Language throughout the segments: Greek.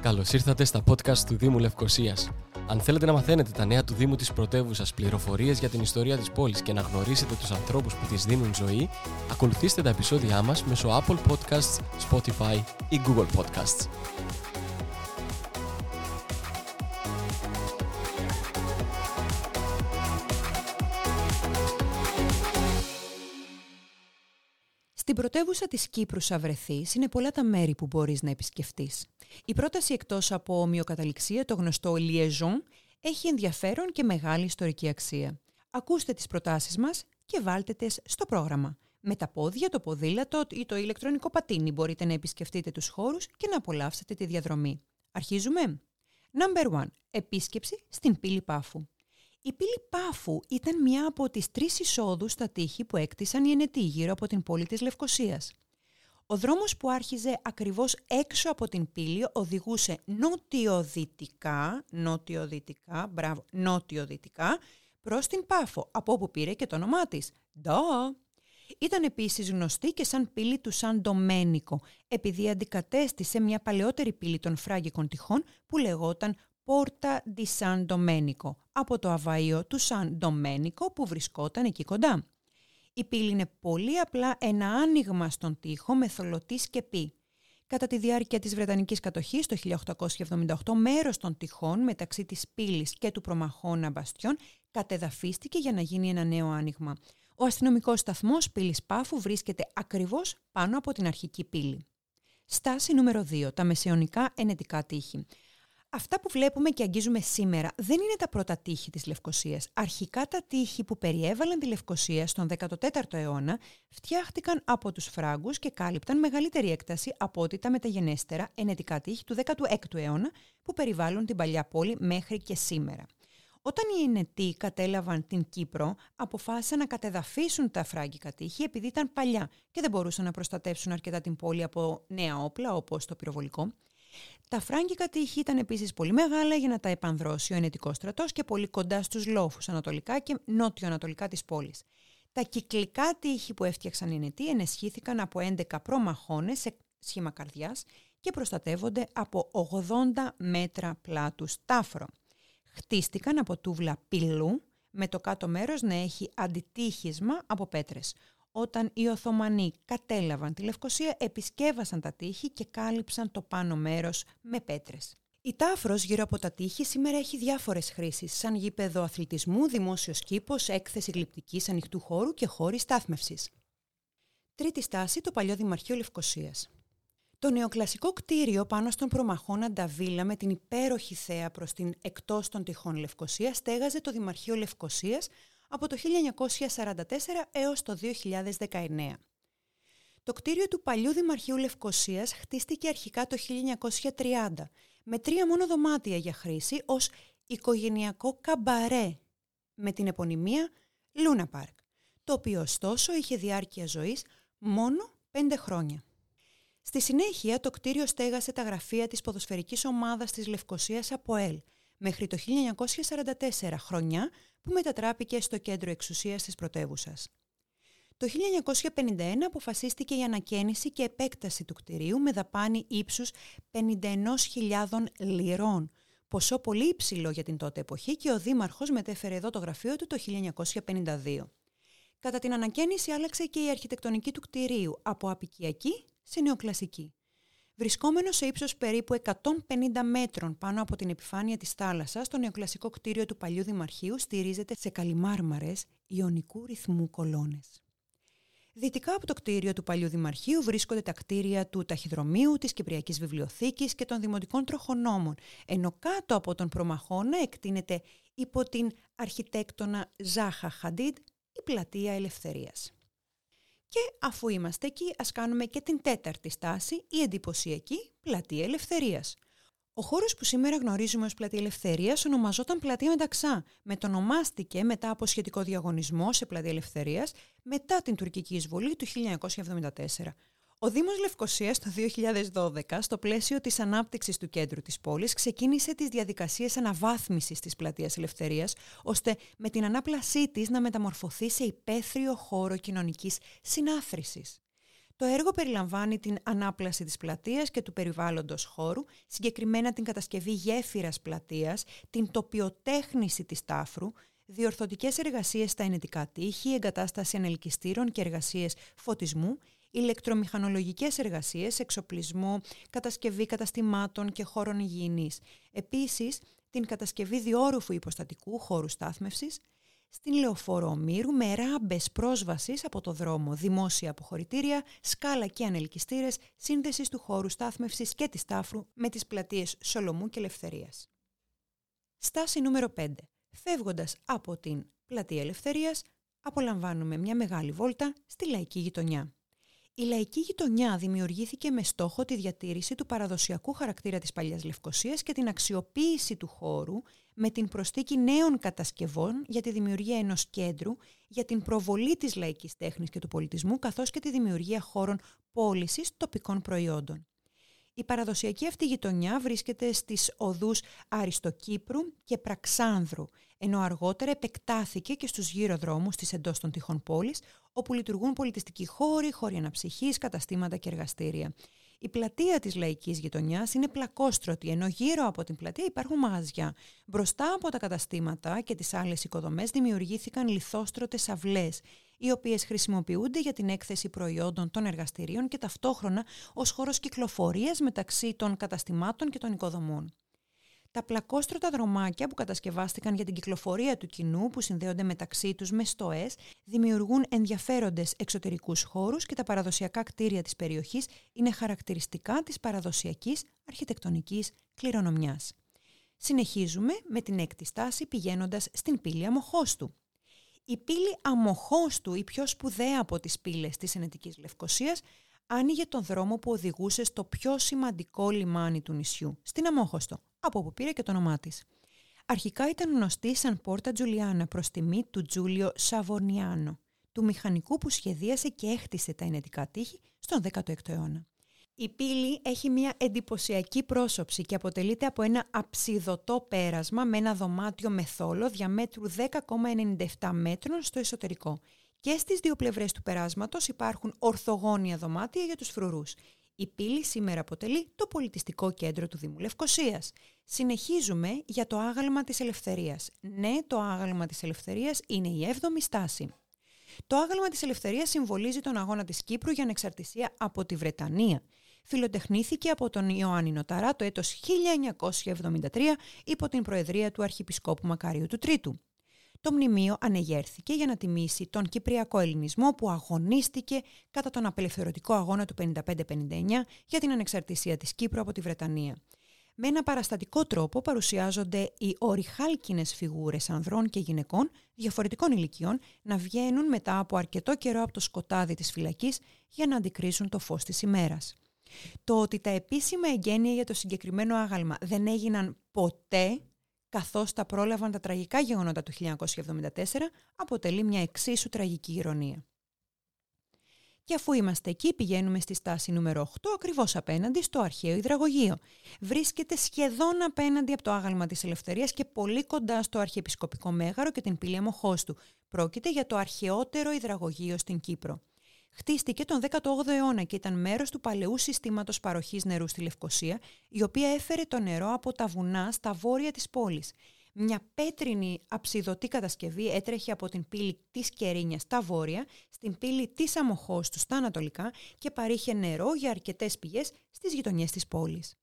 Καλώς ήρθατε στα podcast του Δήμου Λευκοσίας. Αν θέλετε να μαθαίνετε τα νέα του Δήμου της πρωτεύουσας, πληροφορίες για την ιστορία της πόλης και να γνωρίσετε τους ανθρώπους που της δίνουν ζωή, ακολουθήστε τα επεισόδια μας μέσω Apple Podcasts, Spotify ή Google Podcasts. Στην πρωτεύουσα της Κύπρου Σαβρεθής είναι πολλά τα μέρη που μπορείς να επισκεφτείς. Η πρόταση εκτός από ομοιοκαταληξία, το γνωστό liaison, έχει ενδιαφέρον και μεγάλη ιστορική αξία. Ακούστε τις προτάσεις μας και βάλτε τες στο πρόγραμμα. Με τα πόδια, το ποδήλατο ή το ηλεκτρονικό πατίνι μπορείτε να επισκεφτείτε τους χώρους και να απολαύσετε τη διαδρομή. Αρχίζουμε! Number 1. Επίσκεψη στην πύλη Πάφου. Η πύλη Πάφου ήταν μια από τις τρεις εισόδους στα τείχη που έκτισαν οι ενετοί γύρω από την πόλη της Λευκοσίας. Ο δρόμος που άρχιζε ακριβώς έξω από την πύλη οδηγούσε νότιο-δυτικά, νότιο-δυτικά, μπράβο, νότιο-δυτικά, προς την Πάφο, από όπου πήρε και το όνομά της. Ντο! Ήταν επίσης γνωστή και σαν πύλη του Σαν Ντομένικο, επειδή αντικατέστησε μια παλαιότερη πύλη των φράγκικων τυχών που λεγόταν Πόρτα di San Domenico, από το αβαΐο του Σαν Ντομένικο που βρισκόταν εκεί κοντά. Η πύλη είναι πολύ απλά ένα άνοιγμα στον τοίχο με θολωτή σκεπή. Κατά τη διάρκεια της Βρετανικής κατοχής το 1878 μέρος των τυχών μεταξύ της πύλης και του προμαχώνα μπαστιών κατεδαφίστηκε για να γίνει ένα νέο άνοιγμα. Ο αστυνομικός σταθμός πύλης Πάφου βρίσκεται ακριβώς πάνω από την αρχική πύλη. Στάση νούμερο 2. Τα μεσαιωνικά ενετικά τείχη. Αυτά που βλέπουμε και αγγίζουμε σήμερα δεν είναι τα πρώτα τείχη της Λευκοσίας. Αρχικά τα τείχη που περιέβαλαν τη Λευκοσία στον 14ο αιώνα φτιάχτηκαν από τους Φράγκους και κάλυπταν μεγαλύτερη έκταση από ό,τι τα μεταγενέστερα ενετικά τείχη του 16ου αιώνα που περιβάλλουν την παλιά πόλη μέχρι και σήμερα. Όταν οι Ενετοί κατέλαβαν την Κύπρο, αποφάσισαν να κατεδαφίσουν τα φράγκικα τείχη επειδή ήταν παλιά και δεν μπορούσαν να προστατεύσουν αρκετά την πόλη από νέα όπλα όπως το πυροβολικό. Τα φράγκικα τείχη ήταν επίσης πολύ μεγάλα για να τα επανδρώσει ο ενετικός στρατός και πολύ κοντά στους λόφους ανατολικά και νότιο-ανατολικά της πόλης. Τα κυκλικά τείχη που έφτιαξαν οι ενετοί ενεσχύθηκαν από 11 προμαχώνες σε σχήμα καρδιάς και προστατεύονται από 80 μέτρα πλάτου τάφρο. Χτίστηκαν από τούβλα πυλού με το κάτω μέρος να έχει αντιτύχισμα από πέτρες. Όταν οι Οθωμανοί κατέλαβαν τη Λευκοσία, επισκέβασαν τα τείχη και κάλυψαν το πάνω μέρος με πέτρες. Η τάφρος γύρω από τα τείχη σήμερα έχει διάφορες χρήσεις, σαν γήπεδο αθλητισμού, δημόσιος κήπος, έκθεση γλυπτικής ανοιχτού χώρου και χώροι στάθμευσης. Τρίτη στάση, το παλιό Δημαρχείο Λευκοσίας. Το νεοκλασικό κτίριο πάνω στον προμαχώνα Νταβίλα με την υπέροχη θέα προς την εκτός των τυχών Λευκοσίας στέγαζε το Δημαρχείο Λευκοσίας από το 1944 έως το 2019. Το κτίριο του παλιού Δημαρχείου Λευκοσίας χτίστηκε αρχικά το 1930 με τρία μόνο δωμάτια για χρήση ως οικογενειακό καμπαρέ με την επωνυμία Λούνα Πάρκ, το οποίο ωστόσο είχε διάρκεια ζωής μόνο πέντε χρόνια. Στη συνέχεια το κτίριο στέγασε τα γραφεία της ποδοσφαιρικής ομάδας της Λευκοσίας από ΕΛ μέχρι το 1944 χρονιά που μετατράπηκε στο κέντρο εξουσίας της πρωτεύουσας. Το 1951 αποφασίστηκε η ανακαίνιση και επέκταση του κτηρίου με δαπάνη ύψους 51.000 λιρών, ποσό πολύ υψηλό για την τότε εποχή και ο Δήμαρχος μετέφερε εδώ το γραφείο του το 1952. Κατά την ανακαίνιση άλλαξε και η αρχιτεκτονική του κτηρίου από απικιακή σε νεοκλασική. Βρισκόμενος σε ύψος περίπου 150 μέτρων πάνω από την επιφάνεια της θάλασσας, το νεοκλασικό κτίριο του παλιού δημαρχείου στηρίζεται σε καλυμάρμαρες ιονικού ρυθμού κολόνες. Δυτικά από το κτίριο του παλιού δημαρχείου βρίσκονται τα κτίρια του ταχυδρομείου, της Κυπριακής Βιβλιοθήκης και των δημοτικών τροχονόμων, ενώ κάτω από τον προμαχώνα εκτείνεται υπό την αρχιτέκτονα Ζάχα Χαντίτ η πλατεία Ελευθερίας. Και αφού είμαστε εκεί, ας κάνουμε και την τέταρτη στάση, η εντυπωσιακή πλατεία ελευθερίας. Ο χώρος που σήμερα γνωρίζουμε ως πλατεία ελευθερίας ονομαζόταν πλατεία Μεταξά. Μετονομάστηκε μετά από σχετικό διαγωνισμό σε πλατεία ελευθερίας μετά την τουρκική εισβολή του 1974. Ο Δήμος Λευκοσίας το 2012, στο πλαίσιο της ανάπτυξης του κέντρου της πόλης, ξεκίνησε τις διαδικασίες αναβάθμισης της πλατείας Ελευθερίας, ώστε με την ανάπλασή της να μεταμορφωθεί σε υπαίθριο χώρο κοινωνικής συνάθρησης. Το έργο περιλαμβάνει την ανάπλαση της πλατείας και του περιβάλλοντος χώρου, συγκεκριμένα την κατασκευή γέφυρας πλατείας, την τοπιοτέχνηση της τάφρου, διορθωτικές εργασίες στα ενετικά τείχη, εγκατάσταση ανελκυστήρων και εργασίες φωτισμού, ηλεκτρομηχανολογικές εργασίες, εξοπλισμό, κατασκευή καταστημάτων και χώρων υγιεινής. Επίσης, την κατασκευή διόρουφου υποστατικού χώρου στάθμευσης, στην λεωφόρο Ομήρου με ράμπες πρόσβασης από το δρόμο, δημόσια αποχωρητήρια, σκάλα και ανελκυστήρες, σύνδεσης του χώρου στάθμευσης και της Τάφρου με τις πλατείες Σολομού και Ελευθερίας. Στάση νούμερο 5. Φεύγοντας από την πλατεία Ελευθερίας, απολαμβάνουμε μια μεγάλη βόλτα στη λαϊκή γειτονιά. Η λαϊκή γειτονιά δημιουργήθηκε με στόχο τη διατήρηση του παραδοσιακού χαρακτήρα της Παλιάς Λευκοσίας και την αξιοποίηση του χώρου με την προστίκη νέων κατασκευών για τη δημιουργία ενός κέντρου για την προβολή της λαϊκής τέχνης και του πολιτισμού καθώς και τη δημιουργία χώρων πώλησης τοπικών προϊόντων. Η παραδοσιακή αυτή γειτονιά βρίσκεται στις οδούς Αριστοκύπρου και Πραξάνδρου, ενώ αργότερα επεκτάθηκε και στους γύρω δρόμους της εντός των τυχών πόλης, όπου λειτουργούν πολιτιστικοί χώροι, χώροι αναψυχής, καταστήματα και εργαστήρια. Η πλατεία της λαϊκής γειτονιάς είναι πλακόστρωτη, ενώ γύρω από την πλατεία υπάρχουν μαγαζιά. Μπροστά από τα καταστήματα και τις άλλες οικοδομές δημιουργήθηκαν λιθόστρωτες αυλές, οι οποίες χρησιμοποιούνται για την έκθεση προϊόντων των εργαστηρίων και ταυτόχρονα ως χώρος κυκλοφορίας μεταξύ των καταστημάτων και των οικοδομών. Τα πλακόστρωτα δρομάκια που κατασκευάστηκαν για την κυκλοφορία του κοινού που συνδέονται μεταξύ τους με στοές δημιουργούν ενδιαφέροντες εξωτερικούς χώρους και τα παραδοσιακά κτίρια της περιοχής είναι χαρακτηριστικά της παραδοσιακής αρχιτεκτονικής κληρονομιάς. Συνεχίζουμε με την έκτη στάση πηγαίνοντας στην πύλη Αμοχώστου. Η πύλη Αμοχώστου, η πιο σπουδαία από τις πύλες της Ενετικής Λευκοσίας, άνοιγε τον δρόμο που οδηγούσε στο πιο σημαντικό λιμάνι του νησιού, στην Αμόχωστο, από όπου πήρε και το όνομά της. Αρχικά ήταν γνωστή σαν Πόρτα Τζουλιάνα προς τιμή του Τζούλιο Σαβορνιάνο, του μηχανικού που σχεδίασε και έχτισε τα ενετικά τείχη στον 16ο αιώνα. Η πύλη έχει μια εντυπωσιακή πρόσωψη και αποτελείται από ένα αψιδωτό πέρασμα με ένα δωμάτιο με θόλο διαμέτρου 10,97 μέτρων στο εσωτερικό. Και στις δύο πλευρές του περάσματος υπάρχουν ορθογώνια δωμάτια για τους φρουρούς. Η πύλη σήμερα αποτελεί το πολιτιστικό κέντρο του Δήμου Λευκοσίας. Συνεχίζουμε για το άγαλμα της ελευθερίας. Ναι, το άγαλμα της ελευθερίας είναι η 7η στάση. Το άγαλμα της ελευθερίας συμβολίζει τον αγώνα της Κύπρου για ανεξαρτησία από τη Βρετανία. Φιλοτεχνήθηκε από τον Ιωάννη Νοταρά το έτος 1973 υπό την προεδρία του Αρχιεπισκόπου Μακάριου του Τρίτου το μνημείο ανεγέρθηκε για να τιμήσει τον Κυπριακό Ελληνισμό που αγωνίστηκε κατά τον απελευθερωτικό αγώνα του 55-59 για την ανεξαρτησία της Κύπρου από τη Βρετανία. Με ένα παραστατικό τρόπο παρουσιάζονται οι οριχάλκινες φιγούρες ανδρών και γυναικών διαφορετικών ηλικιών να βγαίνουν μετά από αρκετό καιρό από το σκοτάδι της φυλακής για να αντικρίσουν το φως της ημέρας. Το ότι τα επίσημα εγγένεια για το συγκεκριμένο άγαλμα δεν έγιναν ποτέ καθώς τα πρόλαβαν τα τραγικά γεγονότα του 1974, αποτελεί μια εξίσου τραγική ηρωνία. Και αφού είμαστε εκεί, πηγαίνουμε στη στάση νούμερο 8, ακριβώς απέναντι στο αρχαίο υδραγωγείο. Βρίσκεται σχεδόν απέναντι από το άγαλμα της Ελευθερίας και πολύ κοντά στο αρχιεπισκοπικό μέγαρο και την πύλη Αμοχώστου. Πρόκειται για το αρχαιότερο υδραγωγείο στην Κύπρο. Χτίστηκε τον 18ο αιώνα και ήταν μέρος του παλαιού συστήματος παροχής νερού στη Λευκοσία, η οποία έφερε το νερό από τα βουνά στα βόρεια της πόλης. Μια πέτρινη αψιδωτή κατασκευή έτρεχε από την πύλη της Κερίνιας στα βόρεια, στην πύλη της Αμοχώστου στα ανατολικά και παρήχε νερό για αρκετές πηγές στις γειτονιές της πόλης.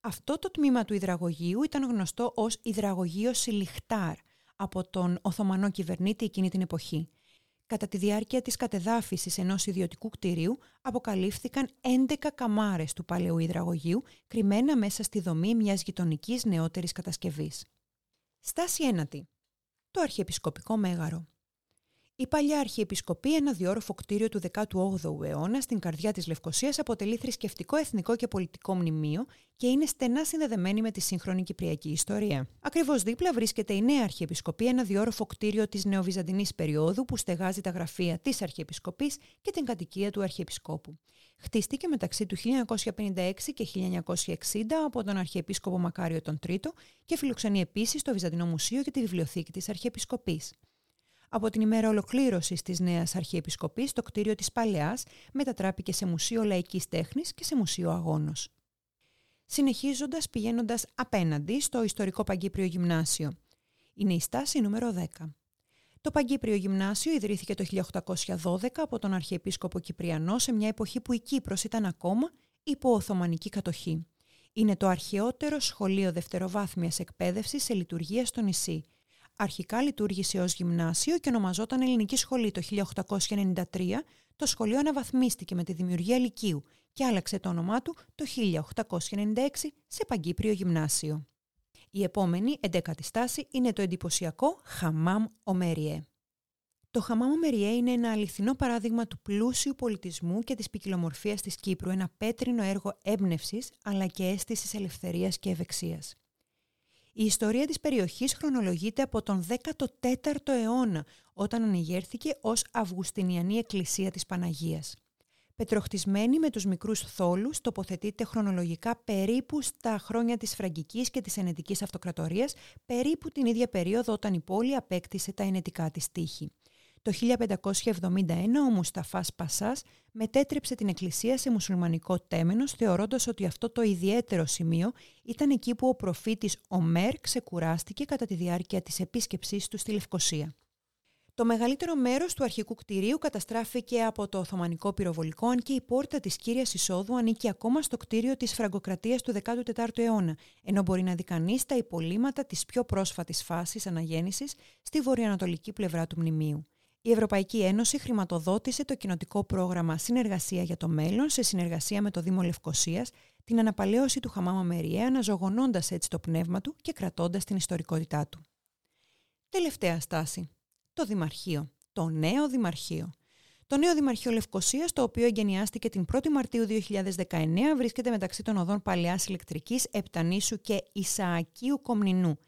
Αυτό το τμήμα του υδραγωγείου ήταν γνωστό ως υδραγωγείο Σιλιχτάρ από τον Οθωμανό κυβερνήτη εκείνη την εποχή. Κατά τη διάρκεια της κατεδάφισης ενός ιδιωτικού κτηρίου αποκαλύφθηκαν 11 καμάρες του παλαιού υδραγωγείου κρυμμένα μέσα στη δομή μιας γειτονικής νεότερης κατασκευής. Στάση ένατη. Το Αρχιεπισκοπικό Μέγαρο. Η παλιά Αρχιεπισκοπή, ένα διόροφο κτίριο του 18ου αιώνα στην καρδιά της Λευκοσίας, αποτελεί θρησκευτικό, εθνικό και πολιτικό μνημείο και είναι στενά συνδεδεμένη με τη σύγχρονη κυπριακή ιστορία. Ακριβώς δίπλα βρίσκεται η νέα Αρχιεπισκοπή, ένα διόροφο κτίριο της νεοβυζαντινής περίοδου που στεγάζει τα γραφεία της Αρχιεπισκοπής και την κατοικία του Αρχιεπισκόπου. Χτίστηκε μεταξύ του 1956 και 1960 από τον Αρχιεπίσκοπο Μακάριο τον Τρίτο και φιλοξενεί επίσης το Βυζαντινό Μουσείο και τη Βιβλιοθήκη της Αρχιεπισκοπής. Από την ημέρα ολοκλήρωσης της νέας Αρχιεπισκοπής, το κτίριο της Παλαιάς μετατράπηκε σε Μουσείο Λαϊκής Τέχνης και σε Μουσείο Αγώνος. Συνεχίζοντας πηγαίνοντας απέναντι στο ιστορικό Παγκύπριο Γυμνάσιο. Είναι η στάση νούμερο 10. Το Παγκύπριο Γυμνάσιο ιδρύθηκε το 1812 από τον Αρχιεπίσκοπο Κυπριανό σε μια εποχή που η Κύπρος ήταν ακόμα υπό Οθωμανική κατοχή. Είναι το αρχαιότερο σχολείο δευτεροβάθμιας εκπαίδευσης σε λειτουργία στο νησί. Αρχικά λειτουργήσε ως γυμνάσιο και ονομαζόταν Ελληνική Σχολή το 1893. Το σχολείο αναβαθμίστηκε με τη δημιουργία Λυκείου και άλλαξε το όνομά του το 1896 σε Παγκύπριο Γυμνάσιο. Η επόμενη, εντέκατη στάση, είναι το εντυπωσιακό Χαμάμ Ομέριε. Το Χαμάμ Ομέριε είναι ένα αληθινό παράδειγμα του πλούσιου πολιτισμού και της ποικιλομορφίας της Κύπρου, ένα πέτρινο έργο έμπνευσης αλλά και αίσθησης ελευθερίας και ευεξίας. Η ιστορία της περιοχής χρονολογείται από τον 14ο αιώνα, όταν ανεγέρθηκε ως Αυγουστινιανή Εκκλησία της Παναγίας πετροχτισμένη με τους μικρούς θόλους, τοποθετείται χρονολογικά περίπου στα χρόνια της Φραγκικής και της Ενετικής Αυτοκρατορίας, περίπου την ίδια περίοδο όταν η πόλη απέκτησε τα ενετικά της τείχη. Το 1571 ο Μουσταφάς Πασάς μετέτρεψε την εκκλησία σε μουσουλμανικό τέμενος θεωρώντας ότι αυτό το ιδιαίτερο σημείο ήταν εκεί που ο προφήτης Ομέρ ξεκουράστηκε κατά τη διάρκεια της επίσκεψής του στη Λευκοσία. Το μεγαλύτερο μέρος του αρχικού κτηρίου καταστράφηκε από το Οθωμανικό πυροβολικό, αν και η πόρτα της κύριας εισόδου ανήκει ακόμα στο κτίριο της Φραγκοκρατίας του 14ου αιώνα, ενώ μπορεί να δει κανείς τα υπολείμματα της πιο πρόσφατης φάσης αναγέννησης στη βορειοανατολική πλευρά του μνημείου. Η Ευρωπαϊκή Ένωση χρηματοδότησε το κοινοτικό πρόγραμμα Συνεργασία για το Μέλλον σε συνεργασία με το Δήμο Λευκοσίας, την αναπαλαίωση του Χαμάμα Μεριέ, αναζωογονώντας έτσι το πνεύμα του και κρατώντας την ιστορικότητά του. Τελευταία στάση το Δημαρχείο, το νέο Δημαρχείο. Το νέο Δημαρχείο Λευκοσίας, το οποίο εγκαινιάστηκε την 1η Μαρτίου 2019, βρίσκεται μεταξύ των οδών Παλαιάς Ηλεκτρικής, Επτανήσου και Ισαακίου Κομνηνού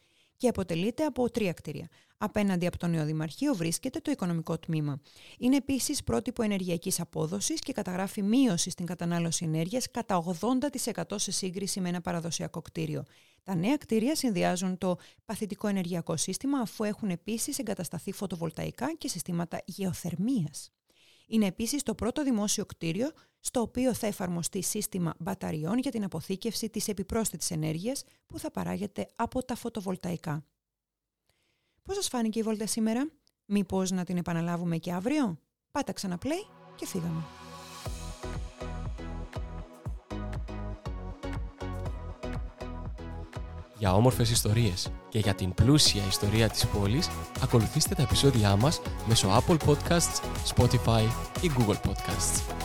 και αποτελείται από τρία κτίρια. Απέναντι από το νέο Δημαρχείο βρίσκεται το οικονομικό τμήμα. Είναι επίσης πρότυπο ενεργειακής απόδοσης και καταγράφει μείωση στην κατανάλωση ενέργειας κατά 80% σε σύγκριση με ένα παραδοσιακό κτίριο. Τα νέα κτίρια συνδυάζουν το παθητικό ενεργειακό σύστημα αφού έχουν επίσης εγκατασταθεί φωτοβολταϊκά και συστήματα γεωθερμίας. Είναι επίσης το πρώτο δημόσιο κτίριο στο οποίο θα εφαρμοστεί σύστημα μπαταριών για την αποθήκευση της επιπρόσθετης ενέργειας που θα παράγεται από τα φωτοβολταϊκά. Πώς σας φάνηκε η βόλτα σήμερα; Μήπως να την επαναλάβουμε και αύριο; Πάτα ξανά play και φύγαμε. Για όμορφες ιστορίες και για την πλούσια ιστορία της πόλης, ακολουθήστε τα επεισόδια μας μέσω Apple Podcasts, Spotify ή Google Podcasts.